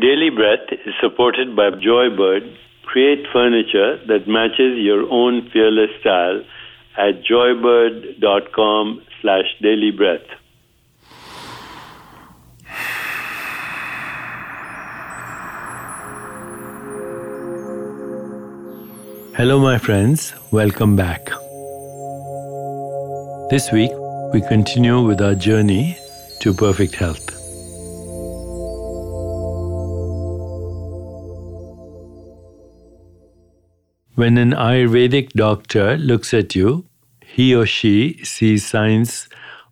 Daily Breath is supported by Joybird. Create furniture that matches your own fearless style at joybird.com slash dailybreath. Hello, my friends. Welcome back. This week, we continue with our journey to perfect health. When an Ayurvedic doctor looks at you, he or she sees signs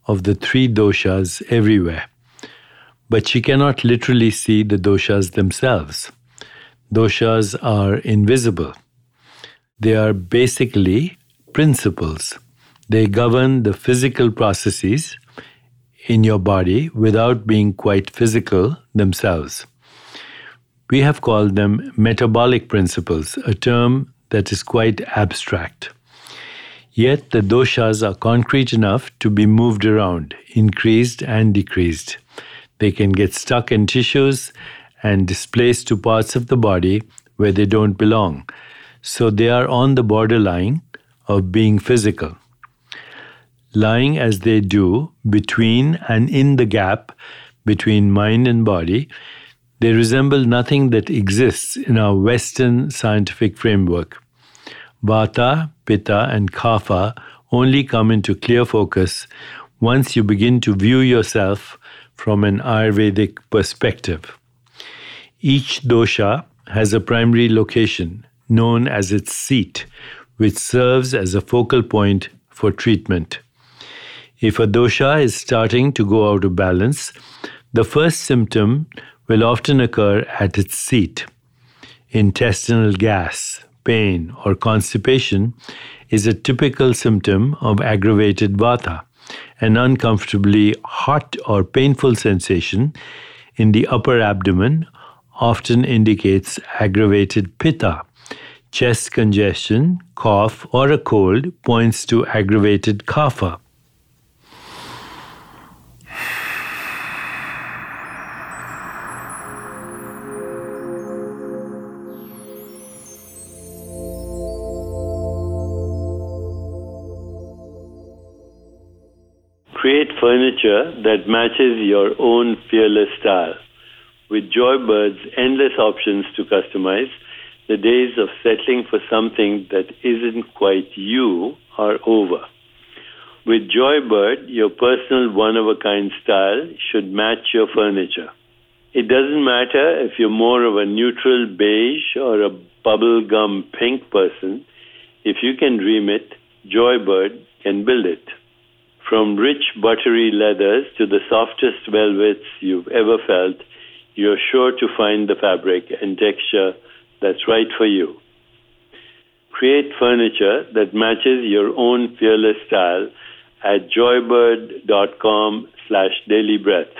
of the three doshas everywhere. But she cannot literally see the doshas themselves. Doshas are invisible. They are basically principles. They govern the physical processes in your body without being quite physical themselves. We have called them metabolic principles, a term that is quite abstract. Yet the doshas are concrete enough to be moved around, increased and decreased. They can get stuck in tissues and displaced to parts of the body where they don't belong. So they are on the borderline of being physical. Lying as they do between and in the gap between mind and body, they resemble nothing that exists in our Western scientific framework. Vata, Pitta, and Kapha only come into clear focus once you begin to view yourself from an Ayurvedic perspective. Each dosha has a primary location known as its seat, which serves as a focal point for treatment. If a dosha is starting to go out of balance, the first symptom will often occur at its seat. Intestinal gas, pain, or constipation is a typical symptom of aggravated vata. An uncomfortably hot or painful sensation in the upper abdomen often indicates aggravated pitta. Chest congestion, cough, or a cold points to aggravated kapha. Create furniture that matches your own fearless style. With Joybird's endless options to customize, the days of settling for something that isn't quite you are over. With Joybird, your personal one of a kind style should match your furniture. It doesn't matter if you're more of a neutral beige or a bubblegum pink person, if you can dream it, Joybird can build it. From rich buttery leathers to the softest velvets you've ever felt, you're sure to find the fabric and texture that's right for you. Create furniture that matches your own fearless style at joybird.com slash dailybreath.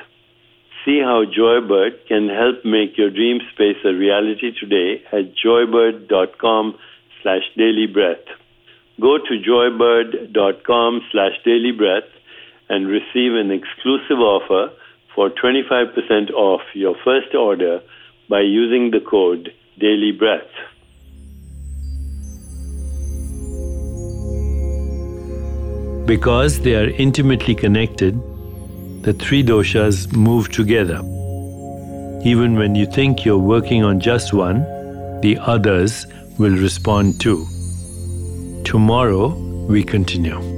See how Joybird can help make your dream space a reality today at joybird.com slash dailybreath. Go to joybird.com slash dailybreath and receive an exclusive offer for 25% off your first order by using the code dailybreath. Because they are intimately connected, the three doshas move together. Even when you think you're working on just one, the others will respond too. Tomorrow, we continue.